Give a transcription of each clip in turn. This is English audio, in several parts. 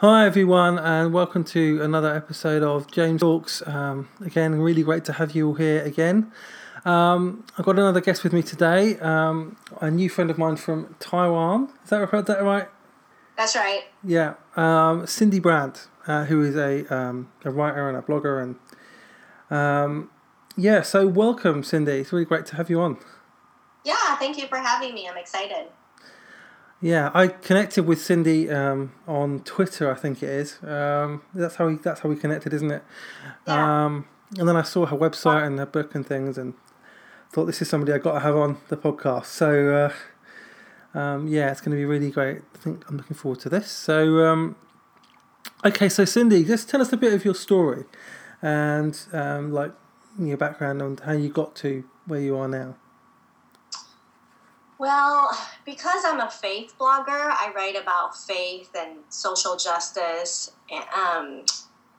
Hi everyone, and welcome to another episode of James Talks. Um, again, really great to have you all here again. Um, I've got another guest with me today, um, a new friend of mine from Taiwan. Is that, is that right? That's right. Yeah, um, Cindy Brandt, uh, who is a, um, a writer and a blogger, and um, yeah. So welcome, Cindy. It's really great to have you on. Yeah, thank you for having me. I'm excited. Yeah, I connected with Cindy um, on Twitter. I think it is. Um, that's how we that's how we connected, isn't it? Yeah. Um, and then I saw her website and her book and things, and thought this is somebody I got to have on the podcast. So uh, um, yeah, it's going to be really great. I think I'm looking forward to this. So um, okay, so Cindy, just tell us a bit of your story and um, like your background and how you got to where you are now. Well, because I'm a faith blogger, I write about faith and social justice. Um,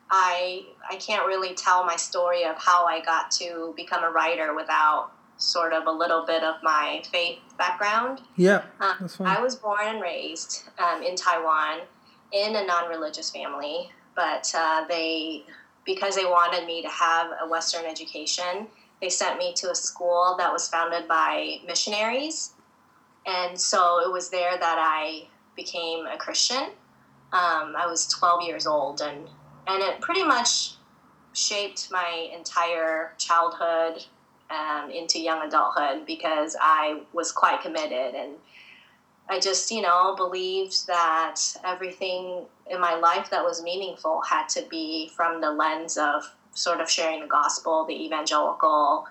I I can't really tell my story of how I got to become a writer without sort of a little bit of my faith background. Yeah, Um. I was born and raised um, in Taiwan in a non-religious family, but uh, they because they wanted me to have a Western education, they sent me to a school that was founded by missionaries, and so it was there that I became a Christian. Um, I was 12 years old, and and it pretty much shaped my entire childhood um, into young adulthood because I was quite committed and I just, you know, believed that everything in my life that was meaningful had to be from the lens of sort of sharing the gospel, the evangelical,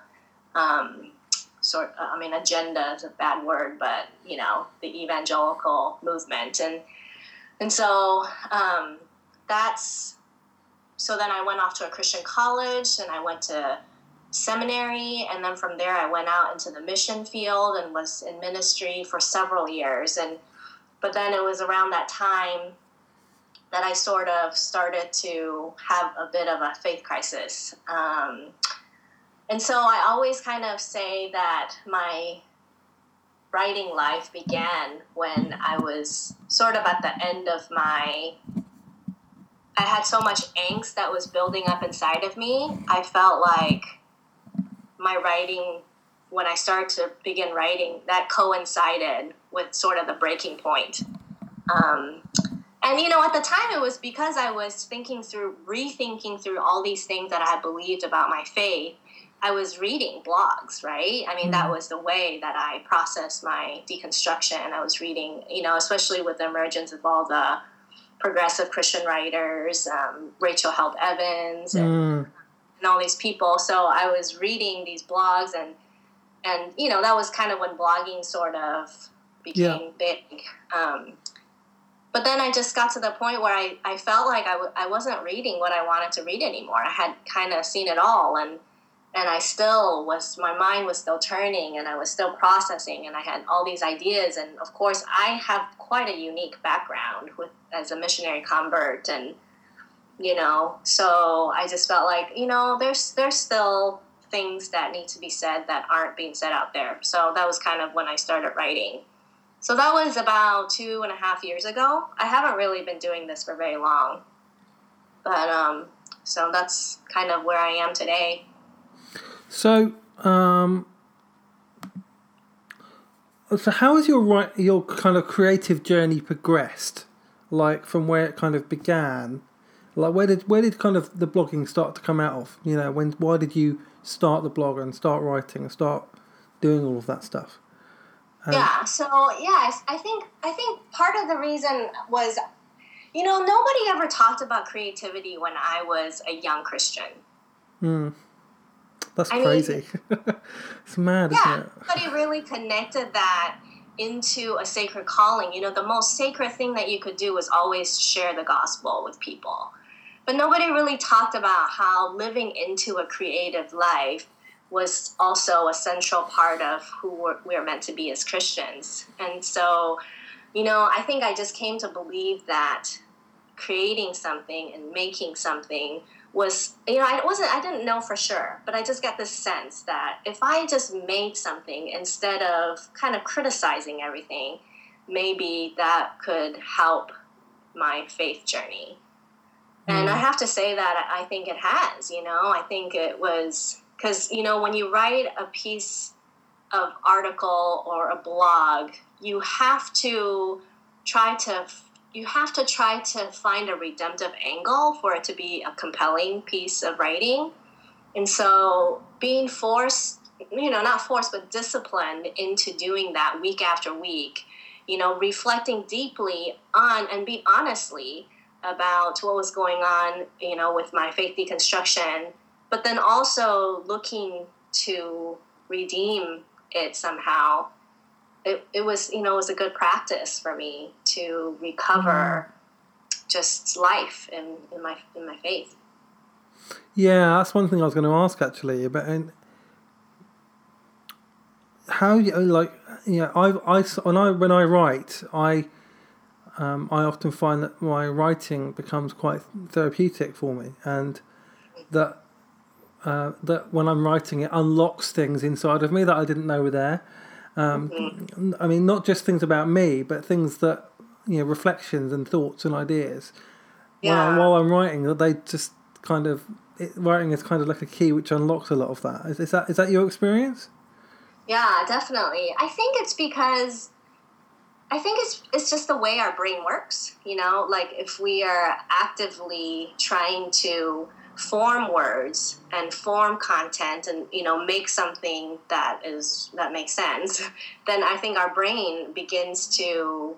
um, sort. I mean, agenda is a bad word, but you know, the evangelical movement, and and so um, that's. So then I went off to a Christian college, and I went to seminary and then from there i went out into the mission field and was in ministry for several years and but then it was around that time that i sort of started to have a bit of a faith crisis um, and so i always kind of say that my writing life began when i was sort of at the end of my i had so much angst that was building up inside of me i felt like my writing when I started to begin writing that coincided with sort of the breaking point. Um, and you know, at the time, it was because I was thinking through, rethinking through all these things that I believed about my faith. I was reading blogs, right? I mean, that was the way that I processed my deconstruction. I was reading, you know, especially with the emergence of all the progressive Christian writers, um, Rachel Held Evans, and Mm, and all these people. So I was reading these blogs and and you know that was kind of when blogging sort of became big. Um, but then I just got to the point where I, I felt like I w- I wasn't reading what I wanted to read anymore. I had kind of seen it all and and I still was my mind was still turning and I was still processing and I had all these ideas. And of course I have quite a unique background with as a missionary convert and you know so i just felt like you know there's there's still things that need to be said that aren't being said out there. So that was kind of when i started writing. So that was about two and a half years ago. I haven't really been doing this for very long. But um so that's kind of where i am today So, um, so how has your right your kind of creative journey progressed? Like from where it kind of began, like where did where did kind of the blogging start to come out of? You know, when why did you start the blog and start writing and start doing all of that stuff? Um, yeah so yeah I, I think i think part of the reason was you know nobody ever talked about creativity when i was a young christian Hmm. That's I mean- crazy. it's mad, yeah, isn't it? but nobody really connected that into a sacred calling. You know, the most sacred thing that you could do was always share the gospel with people. But nobody really talked about how living into a creative life was also a central part of who we're, we're meant to be as Christians. And so, you know, I think I just came to believe that creating something and making something was you know I wasn't I didn't know for sure, but I just got this sense that if I just made something instead of kind of criticizing everything, maybe that could help my faith journey. And I mm. have to say that I think it has, you know, I think it was because, you know, when you write a piece of article or a blog, you have to try to you have to try to find a redemptive angle for it to be a compelling piece of writing. And so being forced, you know, not forced, but disciplined into doing that week after week, you know, reflecting deeply on and be honestly about what was going on, you know, with my faith deconstruction, but then also looking to redeem it somehow. It, it was, you know, it was a good practice for me to recover mm. just life in, in my in my faith. Yeah, that's one thing I was going to ask actually about and how you like yeah I I when I when I write I um, I often find that my writing becomes quite therapeutic for me and that uh, that when I'm writing it unlocks things inside of me that I didn't know were there. Um, mm-hmm. I mean, not just things about me, but things that you know, reflections and thoughts and ideas. Yeah. While, while I'm writing, that they just kind of it, writing is kind of like a key which unlocks a lot of that. Is, is that is that your experience? Yeah, definitely. I think it's because I think it's it's just the way our brain works. You know, like if we are actively trying to form words and form content and you know make something that is that makes sense then i think our brain begins to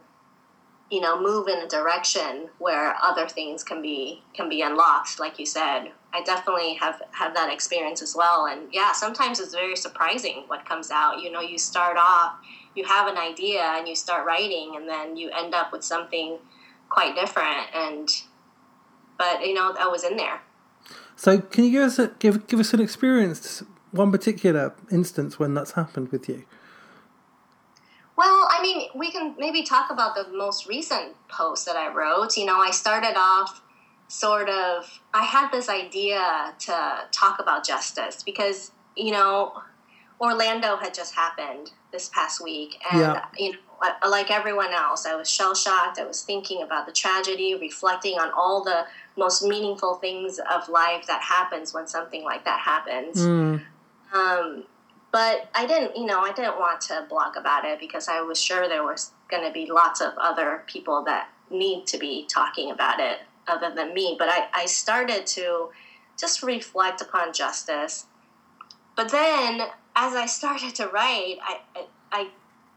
you know move in a direction where other things can be can be unlocked like you said. I definitely have have that experience as well. And yeah sometimes it's very surprising what comes out. You know you start off you have an idea and you start writing and then you end up with something quite different. And but you know that was in there. So can you give us a, give give us an experience one particular instance when that's happened with you we can maybe talk about the most recent post that I wrote. You know, I started off sort of, I had this idea to talk about justice because, you know, Orlando had just happened this past week. And, yeah. you know, like everyone else, I was shell shocked. I was thinking about the tragedy, reflecting on all the most meaningful things of life that happens when something like that happens. Mm. Um, but I didn't, you know, I didn't want to blog about it because I was sure there was going to be lots of other people that need to be talking about it other than me. But I, I started to just reflect upon justice. But then as I started to write, I, I, I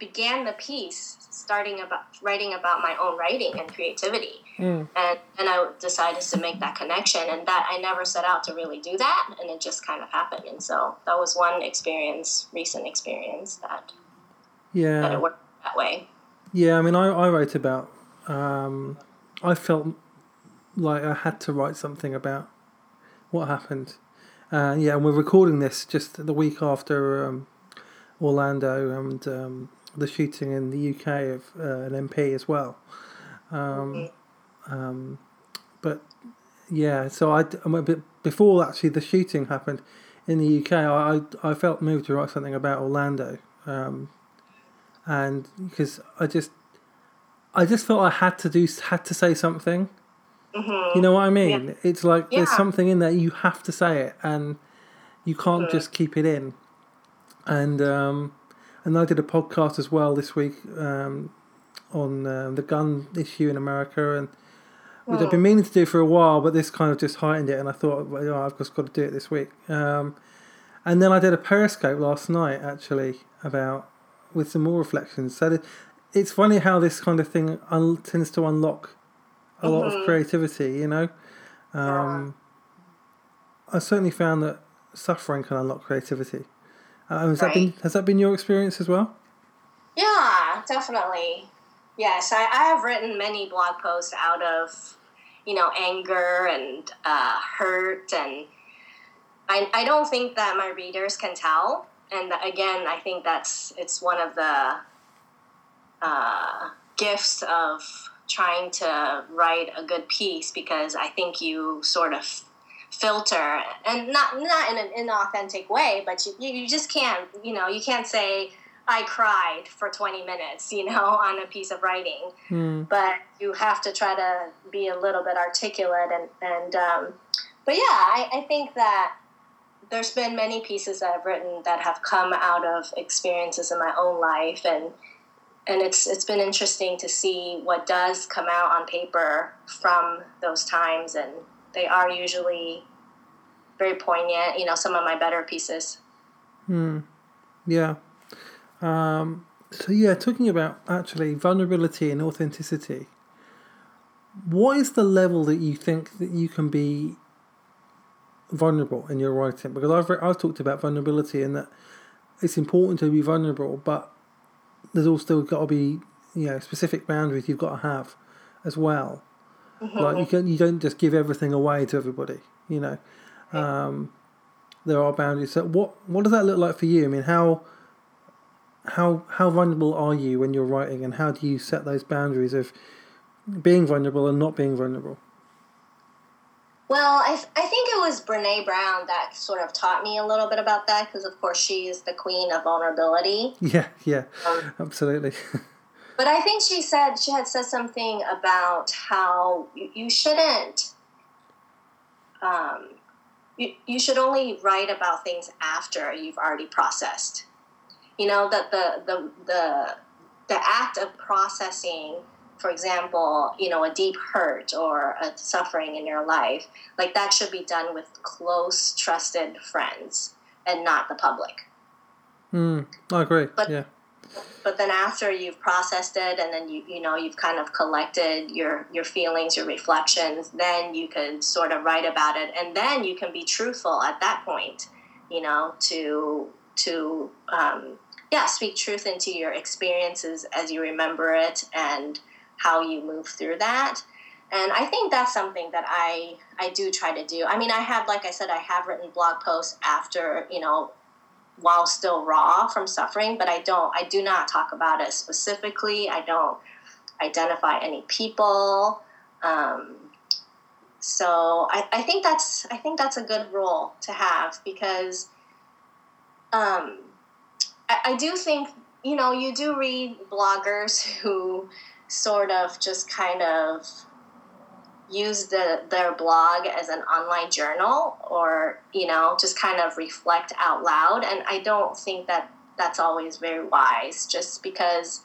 began the piece starting about writing about my own writing and creativity. Mm. And and I decided to make that connection and that I never set out to really do that and it just kind of happened. And so that was one experience, recent experience that yeah that it worked that way. Yeah, I mean I, I wrote about um, I felt like I had to write something about what happened. Uh, yeah, and we're recording this just the week after um, Orlando and um, the shooting in the UK of uh, an MP as well. Um, um, but yeah, so I, before actually the shooting happened in the UK, I, I felt moved to write something about Orlando, um, and because I just I just felt I had to do had to say something. Mm-hmm. You know what I mean? Yeah. It's like yeah. there's something in there you have to say it, and you can't mm-hmm. just keep it in. And um, and I did a podcast as well this week um, on uh, the gun issue in America, and which I've been meaning to do for a while, but this kind of just heightened it, and I thought, well, oh, I've just got to do it this week. Um, and then I did a Periscope last night, actually, about with some more reflections. So it's funny how this kind of thing un- tends to unlock a mm-hmm. lot of mm-hmm. creativity. You know, um, yeah. I certainly found that suffering can unlock creativity. Um, has right. that been has that been your experience as well? Yeah, definitely. Yes, I, I have written many blog posts out of you know anger and uh, hurt, and I I don't think that my readers can tell. And again, I think that's it's one of the uh, gifts of trying to write a good piece because I think you sort of filter and not not in an inauthentic way but you, you just can't you know you can't say I cried for 20 minutes, you know, on a piece of writing. Mm. But you have to try to be a little bit articulate. And, and um, but yeah, I, I think that there's been many pieces that I've written that have come out of experiences in my own life. And, and it's, it's been interesting to see what does come out on paper from those times. And they are usually very poignant, you know, some of my better pieces. Hmm. Yeah. Um, so yeah, talking about actually vulnerability and authenticity. What is the level that you think that you can be vulnerable in your writing? Because I've I've talked about vulnerability and that it's important to be vulnerable, but there's also got to be you know specific boundaries you've got to have as well. Mm-hmm. Like you can you don't just give everything away to everybody. You know, um, there are boundaries. So what what does that look like for you? I mean, how how how vulnerable are you when you're writing, and how do you set those boundaries of being vulnerable and not being vulnerable? Well, I, I think it was Brene Brown that sort of taught me a little bit about that because, of course, she is the queen of vulnerability. Yeah, yeah, um, absolutely. but I think she said she had said something about how you, you shouldn't. Um, you, you should only write about things after you've already processed. You know that the the the the act of processing for example you know a deep hurt or a suffering in your life like that should be done with close trusted friends and not the public. Mm, i agree. But, yeah but then after you've processed it and then you you know you've kind of collected your your feelings your reflections then you can sort of write about it. And then you can be truthful at that point you know to to um, yeah speak truth into your experiences as you remember it and how you move through that. And i think that's something that i i do try to do. I mean i have like i said i have written blog posts after you know while still raw from suffering but i don't i do not talk about it specifically. I don't identify any people. Um, so I, I think that's i think that's a good rule to have because um, I, I do think you know you do read bloggers who sort of just kind of use the, their blog as an online journal or you know just kind of reflect out loud and i don't think that that's always very wise just because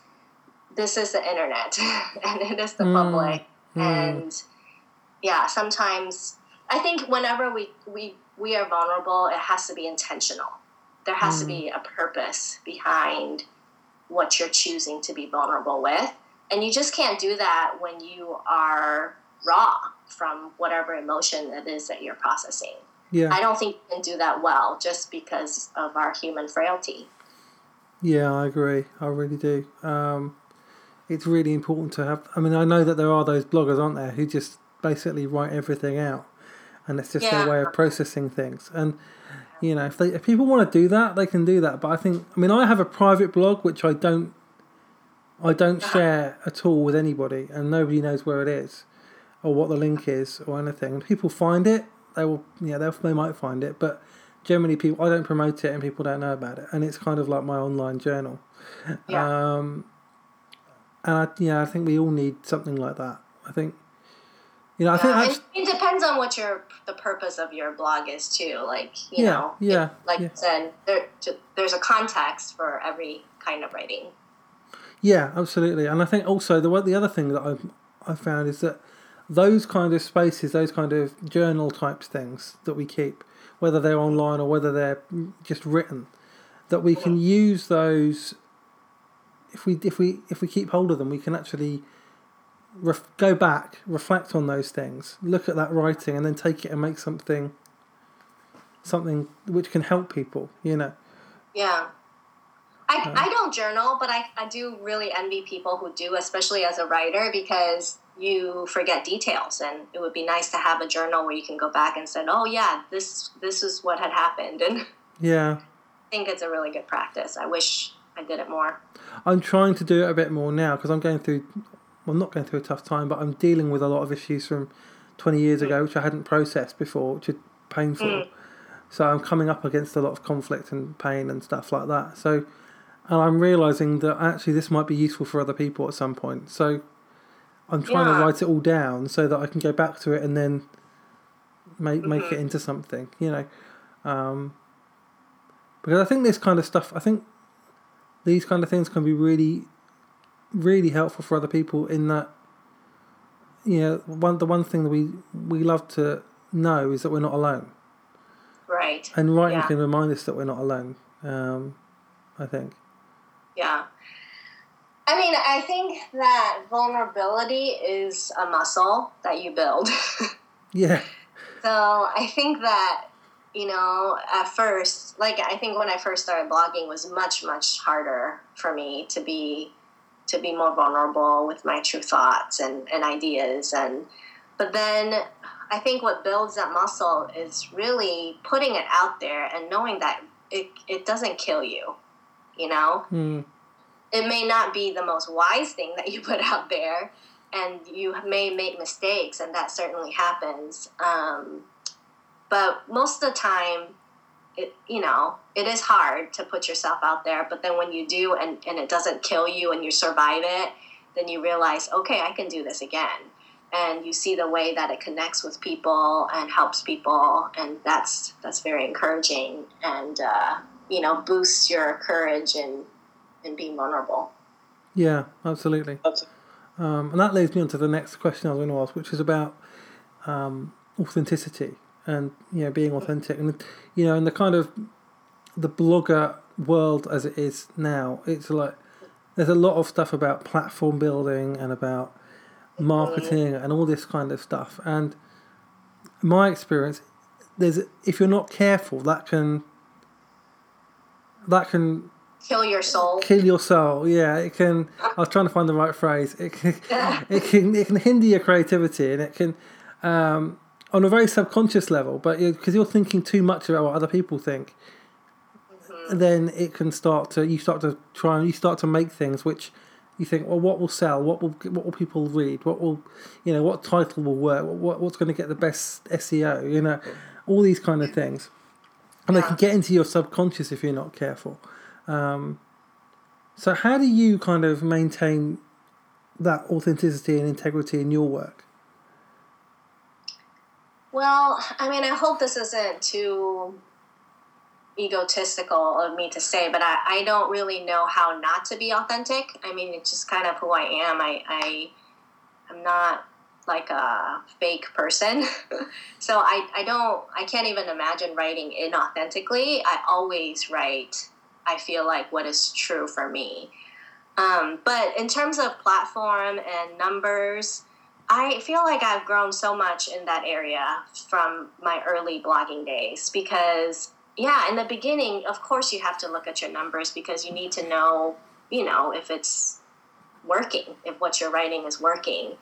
this is the internet and it is the mm. public mm. and yeah sometimes i think whenever we we we are vulnerable it has to be intentional there has mm. to be a purpose behind what you're choosing to be vulnerable with. And you just can't do that when you are raw from whatever emotion it is that you're processing. Yeah. I don't think you can do that well just because of our human frailty. Yeah, I agree. I really do. Um, it's really important to have. I mean, I know that there are those bloggers, aren't there, who just basically write everything out, and it's just yeah. their way of processing things. And you know, if they if people want to do that, they can do that. But I think, I mean, I have a private blog which I don't, I don't share at all with anybody, and nobody knows where it is, or what the link is, or anything. And people find it, they will, yeah, they they might find it, but generally, people I don't promote it, and people don't know about it, and it's kind of like my online journal. Yeah. Um, and I, yeah, I think we all need something like that. I think you know, I think uh, it depends on what your the purpose of your blog is too. Like you yeah, know, yeah, it, like yeah. I said, there, there's a context for every kind of writing. Yeah, absolutely, and I think also the the other thing that I've I found is that those kind of spaces, those kind of journal types things that we keep, whether they're online or whether they're just written, that we can use those. If we if we if we keep hold of them, we can actually ref- go back, reflect on those things, look at that writing, and then take it and make something something which can help people. You know. Yeah. I, uh, I don't journal, but I, I do really envy people who do, especially as a writer, because you forget details, and it would be nice to have a journal where you can go back and say, "Oh yeah, this this is what had happened," and yeah, I think it's a really good practice. I wish I did it more. I'm trying to do it a bit more now because I'm going through well, I'm not going through a tough time, but I'm dealing with a lot of issues from 20 years ago, which I hadn't processed before, which is painful. Mm. So I'm coming up against a lot of conflict and pain and stuff like that. So and I'm realizing that actually this might be useful for other people at some point. So I'm trying Yeah. to write it all down so that I can go back to it and then make make Mm-hmm. it into something. You know, um, because I think this kind of stuff. I think these kind of things can be really, really helpful for other people in that. You know, one the one thing that we we love to know is that we're not alone. Right. And writing Yeah. can remind us that we're not alone. Um, I think. Yeah. I mean, I think that vulnerability is a muscle that you build. Yeah. so I think that, you know, at first, like I think when I first started blogging was much, much harder for me to be to be more vulnerable with my true thoughts and, and ideas and but then I think what builds that muscle is really putting it out there and knowing that it, it doesn't kill you. You know? Mm. it may not be the most wise thing that you put out there and you may make mistakes and that certainly happens um, but most of the time it you know it is hard to put yourself out there but then when you do and, and it doesn't kill you and you survive it then you realize okay i can do this again and you see the way that it connects with people and helps people and that's that's very encouraging and uh, you know boost your courage and and being vulnerable. Yeah, absolutely. Um, and that leads me on to the next question I was going to ask, which is about um, authenticity and you know being authentic, and you know, in the kind of the blogger world as it is now, it's like there's a lot of stuff about platform building and about marketing and all this kind of stuff. And my experience, there's if you're not careful, that can that can Kill your soul. kill your soul. Yeah, it can. I was trying to find the right phrase. It can, it can, it can hinder your creativity, and it can, um, on a very subconscious level. But because you're thinking too much about what other people think, then it can start to you start to try and you start to make things which you think, well, what will sell? What will what will people read? What will, you know, what title will work? What what's going to get the best SEO? You know, all these kind of things, and they can get into your subconscious if you're not careful. Um, so, how do you kind of maintain that authenticity and integrity in your work? Well, I mean, I hope this isn't too egotistical of me to say, but I, I don't really know how not to be authentic. I mean, it's just kind of who I am. I, I I'm not like a fake person. so I, I don't I can't even imagine writing inauthentically. I always write I feel like what is true for me. Um, but in terms of platform and numbers, I feel like I've grown so much in that area from my early blogging days because, yeah, in the beginning, of course, you have to look at your numbers because you need to know, you know, if it's working, if what you're writing is working.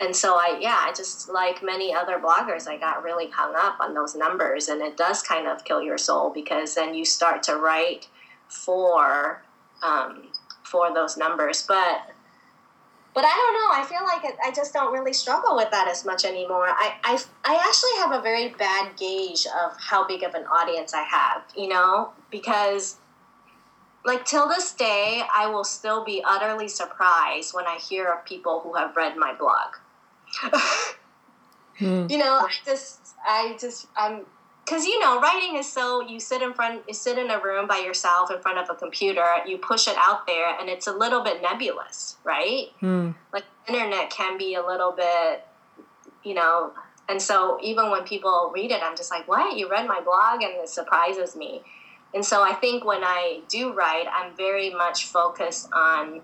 And so I, yeah, I just like many other bloggers, I got really hung up on those numbers, and it does kind of kill your soul because then you start to write for um, for those numbers, but but I don't know. I feel like it, I just don't really struggle with that as much anymore. I, I, I actually have a very bad gauge of how big of an audience I have, you know, because like till this day, I will still be utterly surprised when I hear of people who have read my blog. Mm. You know, I just, I just, I'm, because you know, writing is so you sit in front, you sit in a room by yourself in front of a computer, you push it out there, and it's a little bit nebulous, right? Mm. Like internet can be a little bit, you know, and so even when people read it, I'm just like, what? You read my blog, and it surprises me. And so I think when I do write, I'm very much focused on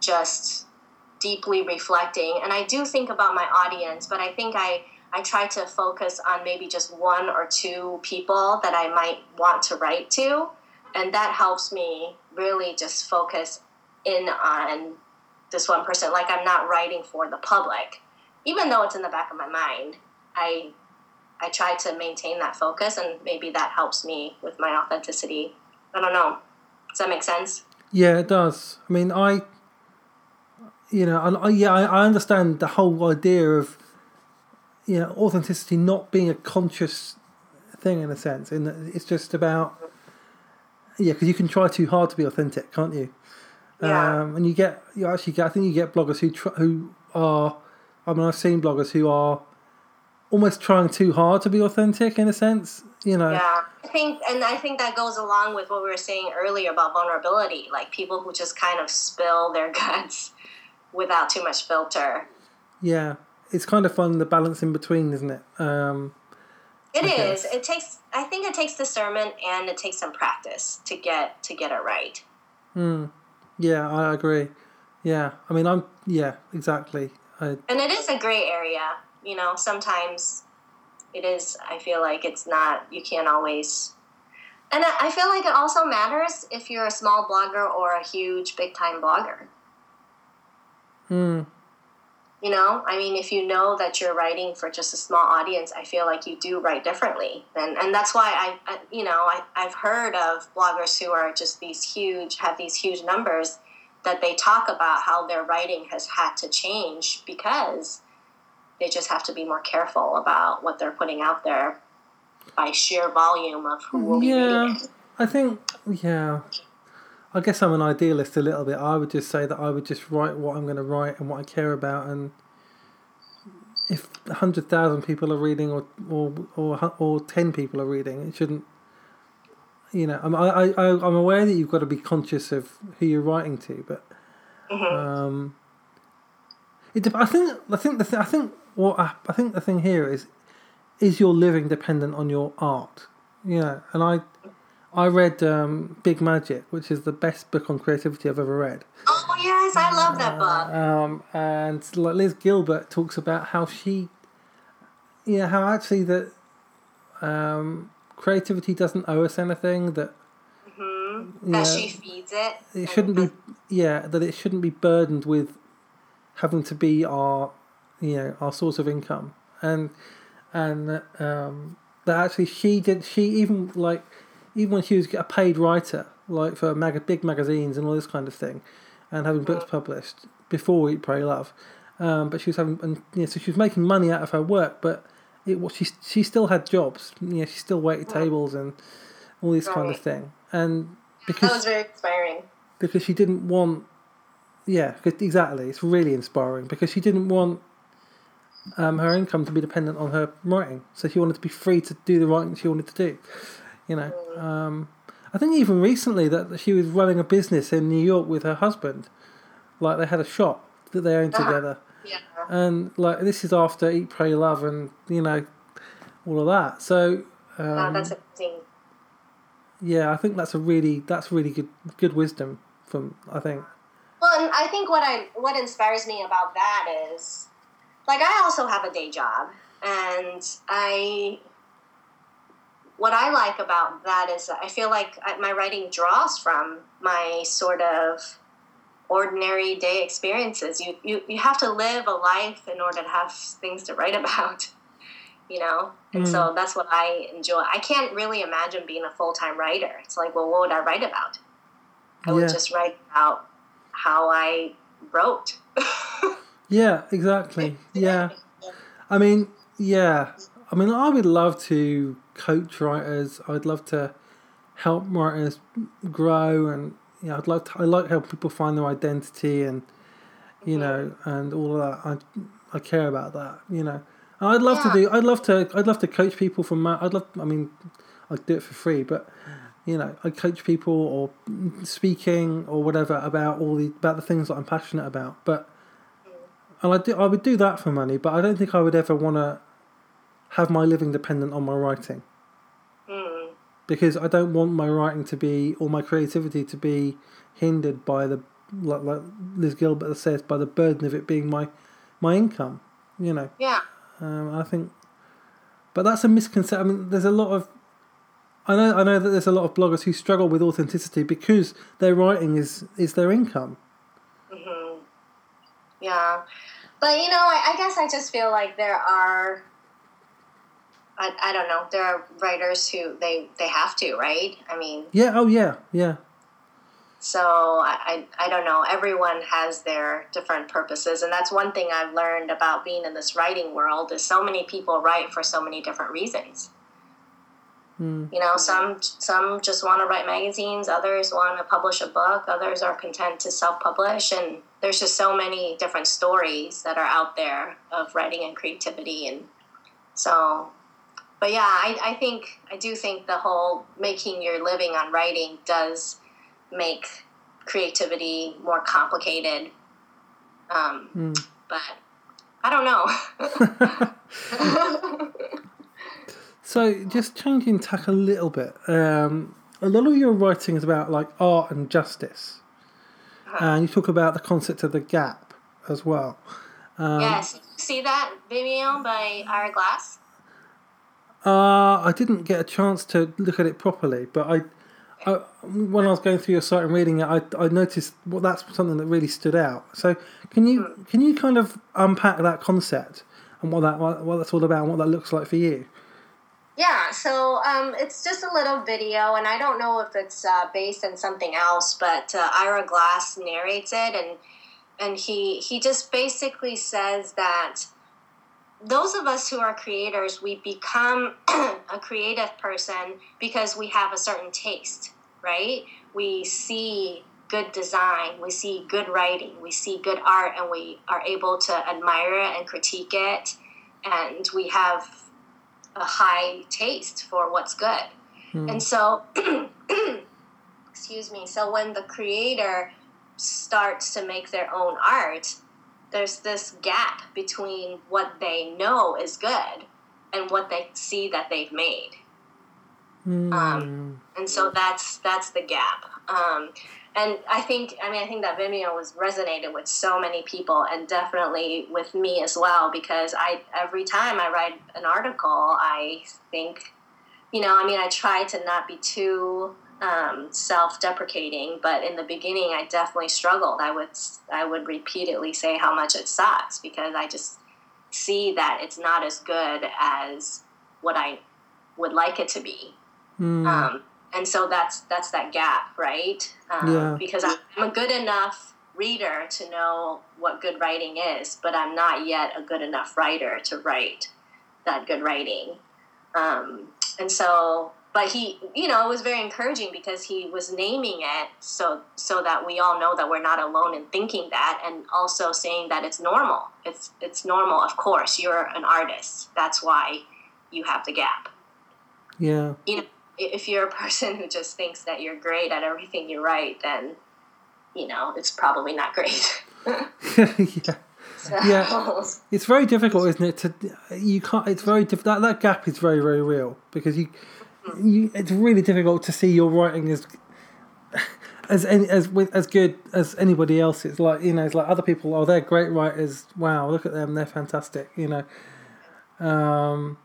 just deeply reflecting, and I do think about my audience, but I think I I try to focus on maybe just one or two people that I might want to write to, and that helps me really just focus in on this one person. Like I'm not writing for the public, even though it's in the back of my mind. I I try to maintain that focus, and maybe that helps me with my authenticity. I don't know. Does that make sense? Yeah, it does. I mean, I, you know, I, I, yeah, I, I understand the whole idea of, you know, authenticity not being a conscious thing in a sense, in that it's just about, yeah, because you can try too hard to be authentic, can't you? Yeah. Um, and you get you actually get I think you get bloggers who tr- who are I mean I've seen bloggers who are almost trying too hard to be authentic in a sense. You know. Yeah, I think, and I think that goes along with what we were saying earlier about vulnerability, like people who just kind of spill their guts without too much filter. Yeah, it's kind of fun the balance in between, isn't it? Um, It is. It takes. I think it takes discernment and it takes some practice to get to get it right. mm, yeah, I agree. Yeah, I mean I'm yeah exactly. I, And it is a gray area. You know, sometimes it is. I feel like it's not. You can't always. And I I feel like it also matters if you're a small blogger or a huge, big time blogger. Mm, You know, I mean, if you know that you're writing for just a small audience, I feel like you do write differently, and and that's why I, I you know, I I've heard of bloggers who are just these huge, have these huge numbers, that they talk about how their writing has had to change because they just have to be more careful about what they're putting out there by sheer volume of who will be Yeah. reading it. I think yeah. I guess I'm an idealist a little bit. I would just say that I would just write what I'm going to write and what I care about, and if hundred thousand people are reading or or or or ten people are reading, it shouldn't. You know, I'm I, I I- I'm aware that you've got to be conscious of who you're writing to, but um, it. I think I think the thing, I think what I, I think the thing here is, is your living dependent on your art? Yeah, and I. I read um, Big Magic, which is the best book on creativity I've ever read. Oh yes, I love that book. Um, and like Liz Gilbert talks about how she, yeah, how actually that um, creativity doesn't owe us anything. That hmm yeah, That she feeds it. it shouldn't be, yeah, that it shouldn't be burdened with having to be our, you know, our source of income, and and um, that actually she did she even like even when she was a paid writer like for mag- big magazines and all this kind of thing, and having books published before Eat Pray Love, um, but she was having and yeah, so she was making money out of her work, but it was she she still had jobs, yeah, she still waited tables and all this kind of thing, and That was very inspiring. because she didn't want yeah exactly it's really inspiring because she didn't want um, her income to be dependent on her writing. So she wanted to be free to do the writing she wanted to do you know um, i think even recently that she was running a business in new york with her husband like they had a shop that they owned Uh-huh. together Yeah. and like this is after eat pray love and you know all of that so um, Wow, that's amazing. yeah i think that's a really that's really good good wisdom from i think Well, and I think what I what inspires me about that is, like, I also have a day job, and I. What I like about that is I feel like my writing draws from my sort of ordinary day experiences. You, you you have to live a life in order to have things to write about, you know. And so mm. that's what I enjoy. I can't really imagine being a full time writer. It's like, well, what would I write about? I would just write about how I wrote. Yeah, exactly. Yeah. I mean, yeah. I mean, I would love to coach writers. I'd love to help writers grow, and yeah, I'd love to. I like help people find their identity, and you mm-hmm. know, and all of that. I I care about that. You know, and I'd love Yeah. to do. I'd love to. I'd love to coach people from. I'd love. I mean, I'd do it for free, but mm. you know, I coach people or speaking or whatever about all the about the things that I'm passionate about, but mm. and I do I would do that for money, but I don't think I would ever want to have my living dependent on my writing Hmm. because I don't want my writing to be or my creativity to be hindered by the like, like Liz Gilbert says by the burden of it being my my income. You know, Yeah. um, I think, but that's a misconception. I mean, there's a lot of I know I know that there's a lot of bloggers who struggle with authenticity because their writing is is their income. hmm Yeah. But, you know, I, I guess I just feel like there are. I, I don't know. There are writers who they, they have to, right? I mean, Yeah. Oh yeah. Yeah. So I, I, I don't know. Everyone has their different purposes, and that's one thing I've learned about being in this writing world is so many people write for so many different reasons. Mm. You know, some some just want to write magazines, others want to publish a book, others are content to self-publish, and there's just so many different stories that are out there of writing and creativity, and so. But yeah, I, I think I do think the whole making your living on writing does make creativity more complicated. Um, Mm. But I don't know. So, just changing tack a little bit. Um, a lot of your writing is about like art and justice, and you talk about the concept of the gap as well. Um, yes, see that Vimeo by Ira Glass? Uh, I didn't get a chance to look at it properly, but I, I when I was going through your site and reading it, I, I noticed well that's something that really stood out. So can you can you kind of unpack that concept and what that what, that's all about and what that looks like for you? Yeah, so um, it's just a little video, and I don't know if it's uh, based on something else, but uh, Ira Glass narrates it, and and he he just basically says that those of us who are creators, we become a creative person because we have a certain taste, right? We see good design, we see good writing, we see good art, and we are able to admire it and critique it, and we have a high taste for what's good. Hmm. And so, excuse me, so when the creator starts to make their own art, there's this gap between what they know is good and what they see that they've made. Um, and so that's that's the gap. Um, and I think I mean I think that Vimeo was resonated with so many people and definitely with me as well because I every time I write an article I think you know I mean I try to not be too um, self-deprecating but in the beginning I definitely struggled I would I would repeatedly say how much it sucks because I just see that it's not as good as what I would like it to be Mm. um, and so that's that's that gap, right? Um, Yeah. Because I'm a good enough reader to know what good writing is, but I'm not yet a good enough writer to write that good writing. Um, and so, but he, you know, it was very encouraging because he was naming it so so that we all know that we're not alone in thinking that, and also saying that it's normal. It's it's normal. Of course, you're an artist. That's why you have the gap yeah. you know, if you're a person who just thinks that you're great at everything you write, then you know it's probably not great. yeah. So, Yeah. It's very difficult, isn't it? To you can't. It's very diff- that that gap is very very real because you, you it's really difficult to see your writing as as any, as as good as anybody else. It's like you know, it's like other people. Oh, they're great writers. Wow, look at them. They're fantastic. You know, um,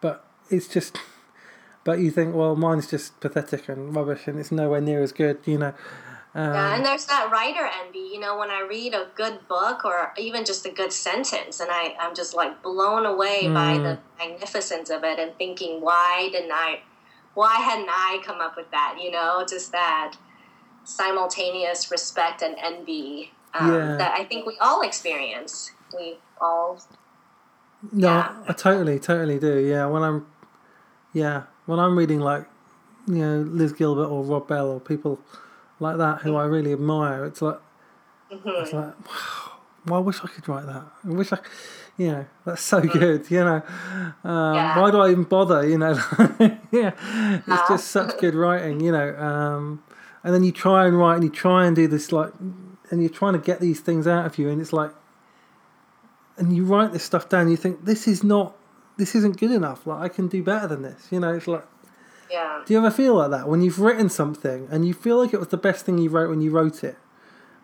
but it's just. But you think, well, mine's just pathetic and rubbish, and it's nowhere near as good. You know. Um, Yeah, and there's that writer envy. You know, when I read a good book or even just a good sentence, and I, I'm just like blown away by the magnificence of it and thinking, why didn't I, why hadn't I come up with that? You know, just that simultaneous respect and envy um, Yeah. that I think we all experience. We all, No, Yeah. I totally, totally do. Yeah, when I'm, yeah, when I'm reading like, you know, Liz Gilbert or Rob Bell or people like that who I really admire, it's like, it's like, wow, well, I wish I could write that. I wish I, you know, that's so good. You know, um, Yeah. why do I even bother? You know, yeah, it's just such good writing. You know, um, and then you try and write and you try and do this like, and you're trying to get these things out of you, and it's like and you write this stuff down, you think this is not, this isn't good enough. Like I can do better than this. You know, it's like, yeah. do you ever feel like that when you've written something and you feel like it was the best thing you wrote when you wrote it,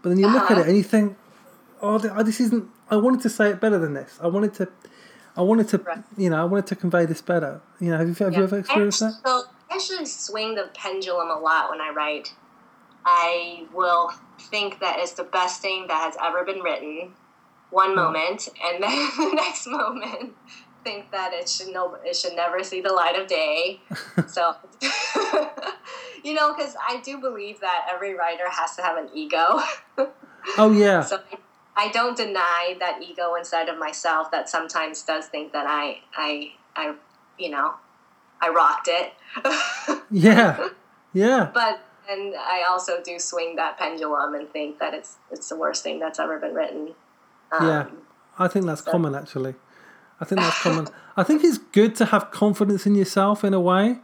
but then you look at Uh-huh. it and you think, oh, th- oh, this isn't. I wanted to say it better than this. I wanted to, I wanted to, Right. you know, I wanted to convey this better. You know, have you have you ever experienced I that? so I actually swing the pendulum a lot when I write. I will think that it's the best thing that has ever been written one hmm. moment, and then the next moment think that it should no, it should never see the light of day. so, you know, because I do believe that every writer has to have an ego. Oh yeah, So I don't deny that ego inside of myself that sometimes does think that I, I, I, you know, I rocked it. yeah, yeah. But and I also do swing that pendulum and think that it's it's the worst thing that's ever been written. Um, yeah, I think that's so. common actually. I think that's common. I think it's good to have confidence in yourself in a way,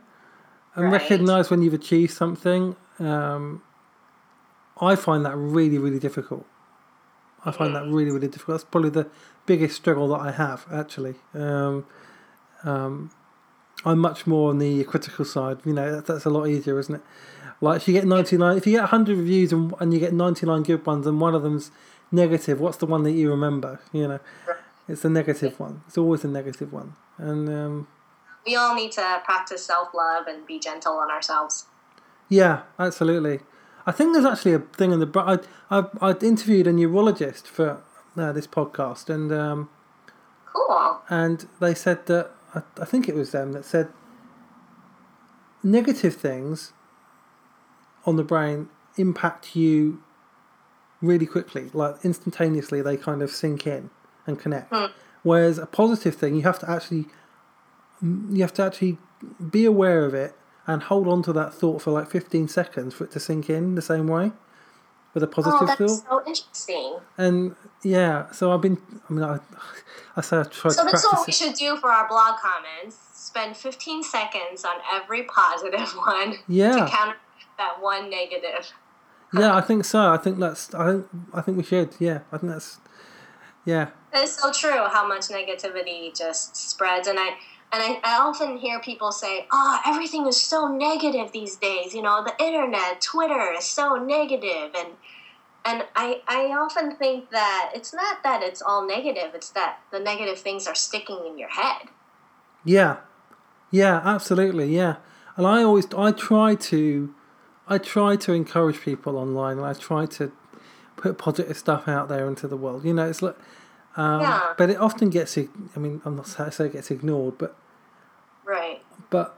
and right. recognize when you've achieved something. Um, I find that really, really difficult. I find that really, really difficult. That's probably the biggest struggle that I have, actually. Um, um, I'm much more on the critical side. You know, that, that's a lot easier, isn't it? Like if you get 99, if you get 100 reviews and, and you get 99 good ones and one of them's negative, what's the one that you remember? You know, it's the negative one. It's always the negative one. And um, we all need to practice self love and be gentle on ourselves. Yeah, absolutely. I think there's actually a thing in the. I I I interviewed a neurologist for uh, this podcast, and um, cool. And they said that I, I think it was them that said negative things on the brain impact you really quickly, like instantaneously. They kind of sink in and connect. Hmm. Whereas a positive thing, you have to actually you have to actually be aware of it and hold on to that thought for like 15 seconds for it to sink in the same way with a oh, positive oh, that's thought. so interesting. And yeah, so I've been, I mean, I, I say I tried so that's what we it. should do for our blog comments. Spend 15 seconds on every positive one yeah. to counter that one negative. Yeah, I think so. I think that's, I think, I think we should. Yeah, I think that's, yeah. It's so true how much negativity just spreads. And I, and I, I often hear people say, "Oh, everything is so negative these days. You know, the internet, Twitter is so negative." And and I I often think that it's not that it's all negative; it's that the negative things are sticking in your head. Yeah, yeah, absolutely, yeah. And I always I try to I try to encourage people online, and I try to put positive stuff out there into the world. You know, it's like. Um, yeah. But it often gets, I mean, I'm not saying it gets ignored, but Right. But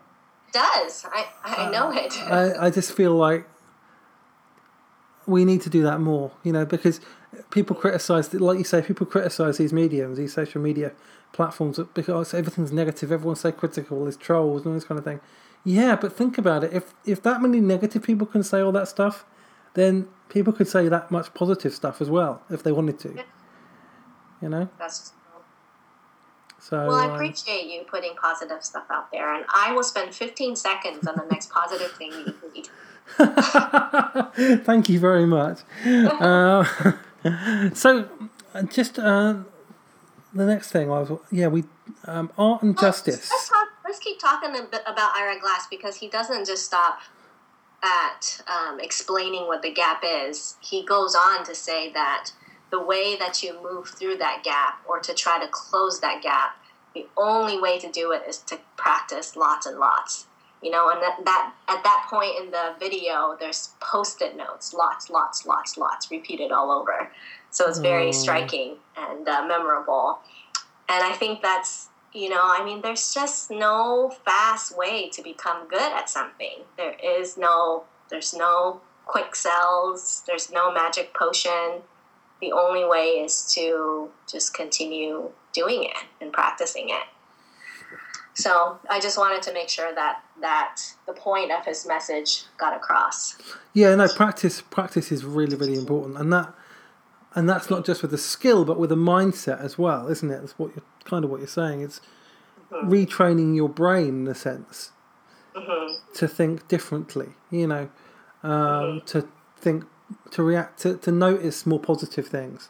it does. I, I uh, know it. I, I just feel like we need to do that more, you know, because people criticize, like you say, people criticize these mediums, these social media platforms because everything's negative, everyone's so critical, there's trolls and all this kind of thing. Yeah, but think about it. If if that many negative people can say all that stuff, then people could say that much positive stuff as well if they wanted to. You know. That's so, well, I uh, appreciate you putting positive stuff out there, and I will spend 15 seconds on the next positive thing you need. Thank you very much. uh, so, just uh, the next thing I was, yeah, we um, art and well, justice. Let's, talk, let's keep talking a bit about Ira Glass because he doesn't just stop at um, explaining what the gap is. He goes on to say that the way that you move through that gap or to try to close that gap, the only way to do it is to practice lots and lots. You know, and that, that at that point in the video, there's post-it notes, lots, lots, lots, lots, repeated all over. So it's very mm. striking and uh, memorable. And I think that's you know, I mean, there's just no fast way to become good at something. There is no, there's no quick cells. There's no magic potion the only way is to just continue doing it and practicing it. So I just wanted to make sure that that the point of his message got across. Yeah, no, practice practice is really really important, and that and that's not just with the skill, but with the mindset as well, isn't it? That's what you're kind of what you're saying. It's mm-hmm. retraining your brain in a sense mm-hmm. to think differently. You know, um, mm-hmm. to think to react to, to notice more positive things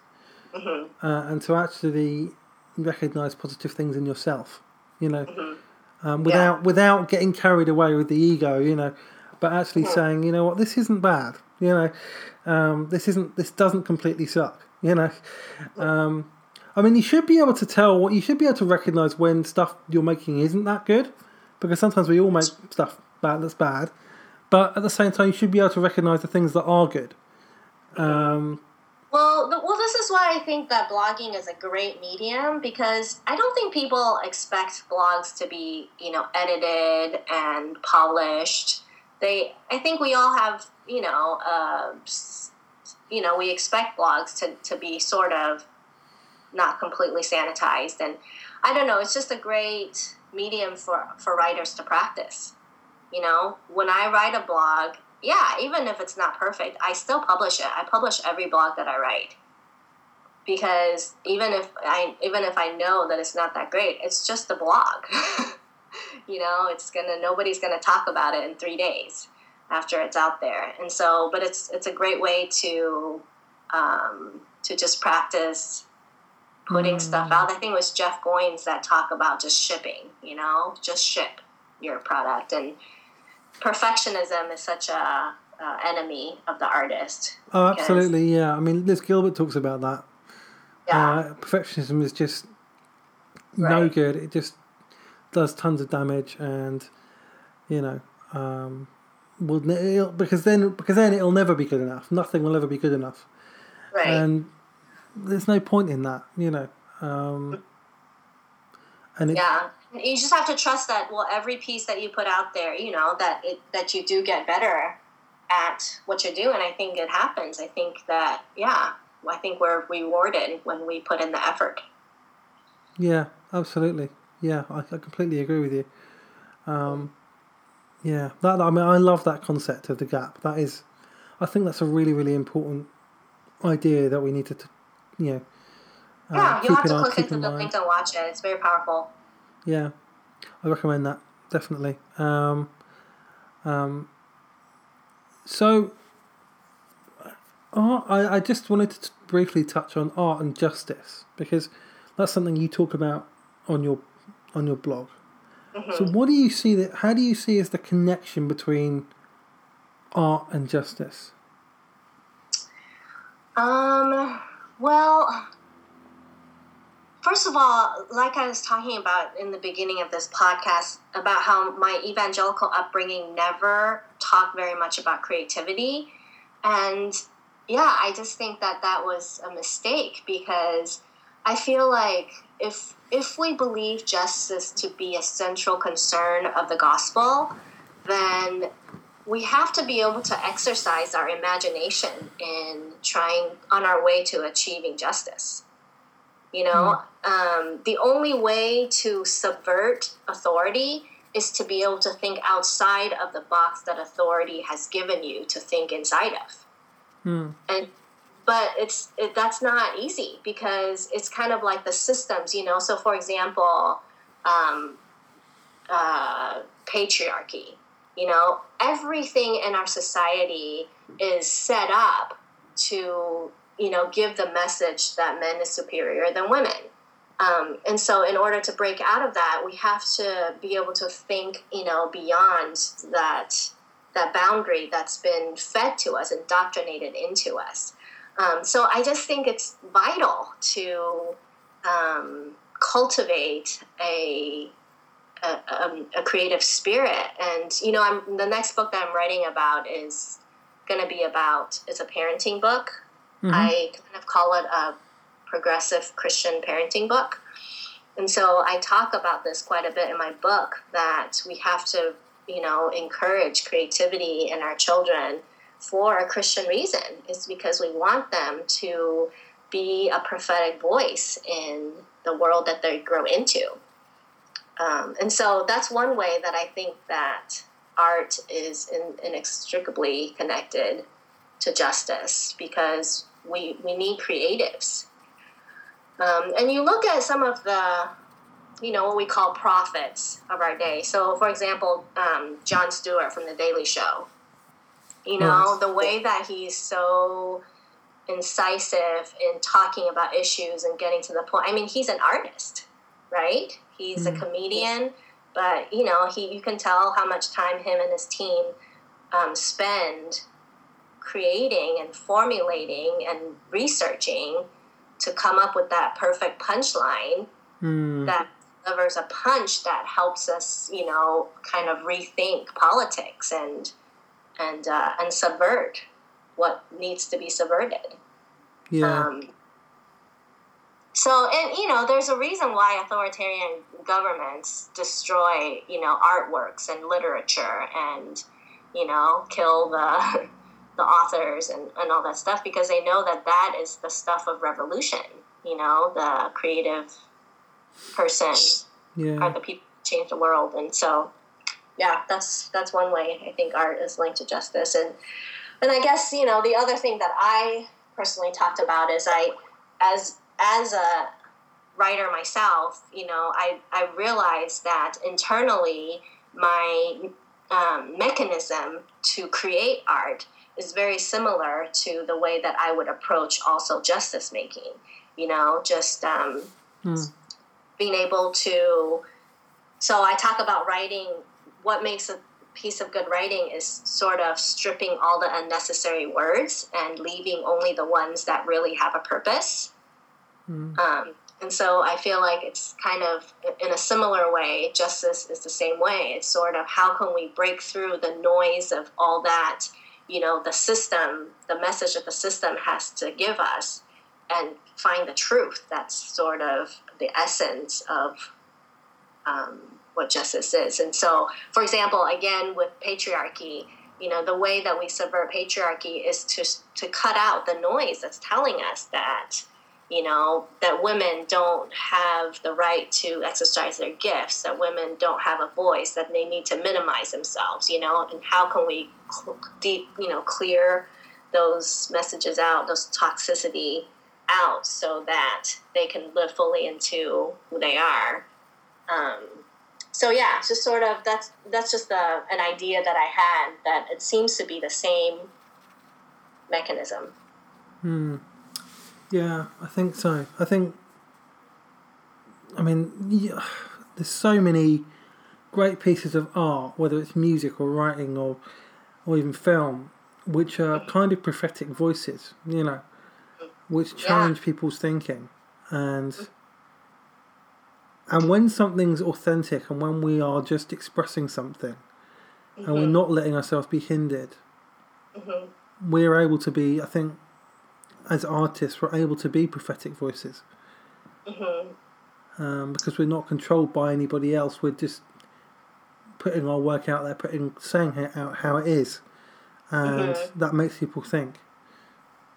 mm-hmm. uh, and to actually recognize positive things in yourself you know mm-hmm. um, without yeah. without getting carried away with the ego you know but actually mm-hmm. saying you know what this isn't bad you know um, this isn't this doesn't completely suck you know um, I mean you should be able to tell what you should be able to recognize when stuff you're making isn't that good because sometimes we all make stuff bad that's bad but at the same time you should be able to recognize the things that are good um, well, the, well, this is why I think that blogging is a great medium because I don't think people expect blogs to be, you know, edited and polished. They, I think we all have, you know, uh, you know, we expect blogs to, to be sort of not completely sanitized, and I don't know. It's just a great medium for, for writers to practice. You know, when I write a blog, yeah, even if it's not perfect, I still publish it. I publish every blog that I write because even if I even if I know that it's not that great, it's just a blog. you know, it's gonna nobody's gonna talk about it in three days after it's out there, and so but it's it's a great way to um, to just practice putting mm. stuff out. I think it was Jeff Goins that talked about just shipping. You know, just ship your product and perfectionism is such a uh, enemy of the artist. Oh, absolutely, yeah. I mean, Liz Gilbert talks about that. Yeah. Uh, perfectionism is just right. no good. It just does tons of damage, and you know, um, will because then because then it'll never be good enough. Nothing will ever be good enough. Right. And there's no point in that, you know. Um, and it, yeah, you just have to trust that. Well, every piece that you put out there, you know, that it, that you do get better at what you do, and I think it happens. I think that yeah, I think we're rewarded when we put in the effort. Yeah, absolutely. Yeah, I, I completely agree with you. Um, yeah, that I mean, I love that concept of the gap. That is, I think that's a really, really important idea that we need to, you know. Uh, yeah, you'll have to click into the link and watch it. It's very powerful. Yeah, I recommend that definitely. Um, um, so, art, I, I just wanted to briefly touch on art and justice because that's something you talk about on your on your blog. Mm-hmm. So, what do you see that? How do you see as the connection between art and justice? Um. Well, first of all, like I was talking about in the beginning of this podcast, about how my evangelical upbringing never talked very much about creativity, and yeah, I just think that that was a mistake because I feel like if if we believe justice to be a central concern of the gospel, then we have to be able to exercise our imagination in trying on our way to achieving justice. You know, mm. Um, the only way to subvert authority is to be able to think outside of the box that authority has given you to think inside of. Hmm. And but it's it, that's not easy because it's kind of like the systems, you know. So, for example, um, uh, patriarchy. You know, everything in our society is set up to you know give the message that men is superior than women. Um, and so, in order to break out of that, we have to be able to think, you know, beyond that that boundary that's been fed to us, indoctrinated into us. Um, so I just think it's vital to um, cultivate a, a, um, a, creative spirit. And you know, I'm the next book that I'm writing about is going to be about it's a parenting book. Mm-hmm. I kind of call it a progressive Christian parenting book. And so I talk about this quite a bit in my book that we have to you know, encourage creativity in our children for a Christian reason. It's because we want them to be a prophetic voice in the world that they grow into. Um, and so that's one way that I think that art is in, inextricably connected to justice because we, we need creatives. Um, and you look at some of the you know, what we call prophets of our day. So, for example, um, Jon Stewart from The Daily Show. You know, the way that he's so incisive in talking about issues and getting to the point. I mean, he's an artist, right? He's mm. a comedian, but you know, he you can tell how much time him and his team um, spend creating and formulating and researching to come up with that perfect punchline mm. that delivers a punch that helps us, you know, kind of rethink politics and and uh, and subvert what needs to be subverted. Yeah. Um, so, and you know, there's a reason why authoritarian governments destroy, you know, artworks and literature, and you know, kill the the authors and, and all that stuff because they know that that is the stuff of revolution. You know, the creative person yeah. are the people who change the world. And so, yeah, that's that's one way I think art is linked to justice. And and I guess you know the other thing that I personally talked about is I as as a writer myself, you know, I I realized that internally my um, mechanism to create art is very similar to the way that I would approach also justice making. You know, just um, mm. being able to. So I talk about writing. What makes a piece of good writing is sort of stripping all the unnecessary words and leaving only the ones that really have a purpose. Mm. Um, and so I feel like it's kind of in a similar way, justice is the same way. It's sort of how can we break through the noise of all that, you know, the system, the message that the system has to give us, and find the truth. That's sort of the essence of um, what justice is. And so, for example, again, with patriarchy, you know, the way that we subvert patriarchy is to, to cut out the noise that's telling us that you know, that women don't have the right to exercise their gifts, that women don't have a voice, that they need to minimize themselves, you know, and how can we, deep, you know, clear those messages out, those toxicity out, so that they can live fully into who they are. Um, so yeah, just sort of that's that's just a, an idea that I had that it seems to be the same mechanism. Hmm. Yeah, I think so. I think. I mean, yeah, there's so many great pieces of art, whether it's music or writing or or even film, which are kind of prophetic voices, you know, which challenge yeah. people's thinking, and and when something's authentic and when we are just expressing something, mm-hmm. and we're mm-hmm. not letting ourselves be hindered, mm-hmm. we're able to be, I think, as artists, we're able to be prophetic voices. Mm-hmm. Um, because we're not controlled by anybody else. We're just putting our work out there, putting saying out how it is, and mm-hmm. that makes people think.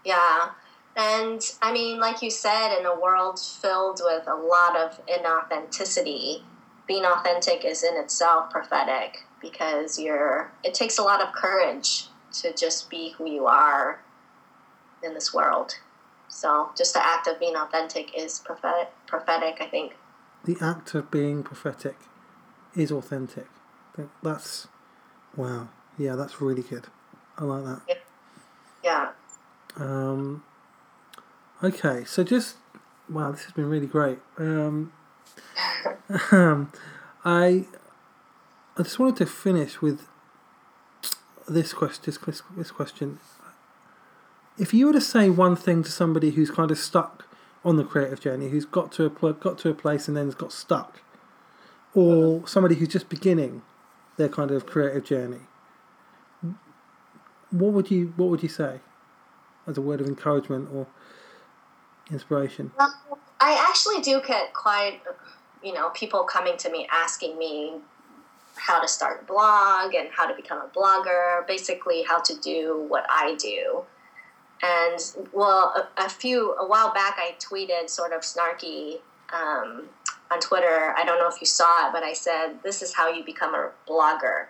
Yeah, and I mean, like you said, in a world filled with a lot of inauthenticity, being authentic is in itself prophetic because you're. It takes a lot of courage to just be who you are in this world. So just the act of being authentic is prophetic, prophetic I think. The act of being prophetic is authentic. That's wow. Yeah, that's really good. I like that. Yeah. Um, okay, so just wow, this has been really great. Um, um, I I just wanted to finish with this question. This, this question if you were to say one thing to somebody who's kind of stuck on the creative journey, who's got to a got to a place and then has got stuck, or somebody who's just beginning their kind of creative journey, what would you what would you say as a word of encouragement or inspiration? Well, I actually do get quite, you know, people coming to me asking me how to start a blog and how to become a blogger, basically how to do what I do. And well, a, a, few a while back, I tweeted sort of snarky um, on Twitter. I don't know if you saw it, but I said, "This is how you become a blogger."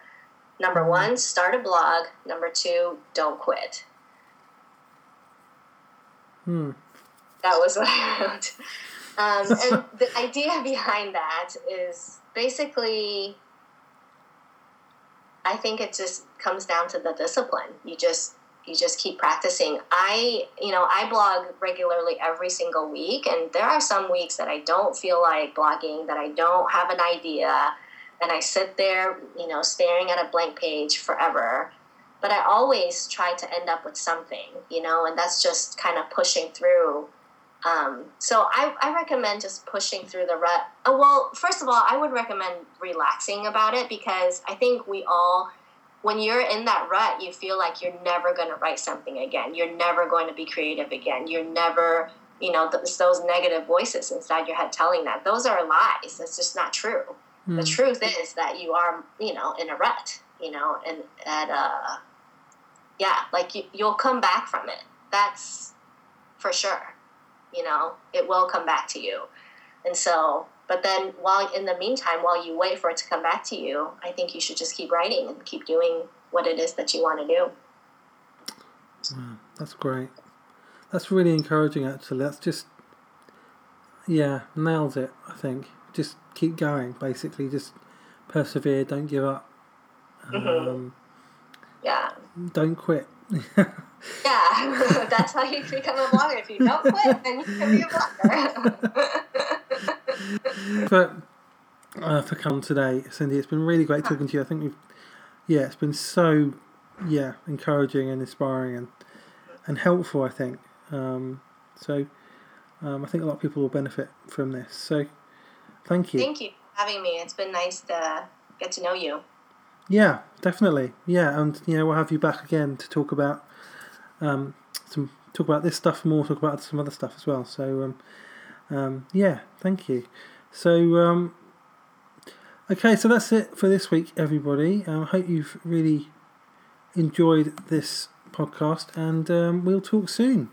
Number mm-hmm. one, start a blog. Number two, don't quit. Hmm. That was what I wrote. Um, and the idea behind that is basically, I think it just comes down to the discipline. You just you just keep practicing. I, you know, I blog regularly every single week, and there are some weeks that I don't feel like blogging, that I don't have an idea, and I sit there, you know, staring at a blank page forever. But I always try to end up with something, you know, and that's just kind of pushing through. Um, so I, I recommend just pushing through the rut. Oh, well, first of all, I would recommend relaxing about it because I think we all when you're in that rut, you feel like you're never going to write something again. You're never going to be creative again. You're never, you know, those, those negative voices inside your head telling that. Those are lies. That's just not true. Mm. The truth is that you are, you know, in a rut, you know, and at, uh, yeah, like you, you'll come back from it. That's for sure. You know, it will come back to you. And so but then while in the meantime while you wait for it to come back to you i think you should just keep writing and keep doing what it is that you want to do. Wow, that's great. That's really encouraging actually. That's just yeah nails it i think. Just keep going basically. Just persevere don't give up. Mm-hmm. um, yeah. don't quit. Yeah that's how you become a blogger. If you don't quit then you can be a blogger but uh, for coming today, Cindy, it's been really great talking to you. I think we've, yeah, it's been so, yeah, encouraging and inspiring and and helpful. I think um, so. Um, I think a lot of people will benefit from this. So, thank you. Thank you for having me. It's been nice to get to know you. Yeah, definitely. Yeah, and you know we'll have you back again to talk about um, some talk about this stuff more, talk about some other stuff as well. So um, um, yeah, thank you. So, um, okay, so that's it for this week, everybody. I um, hope you've really enjoyed this podcast, and um, we'll talk soon.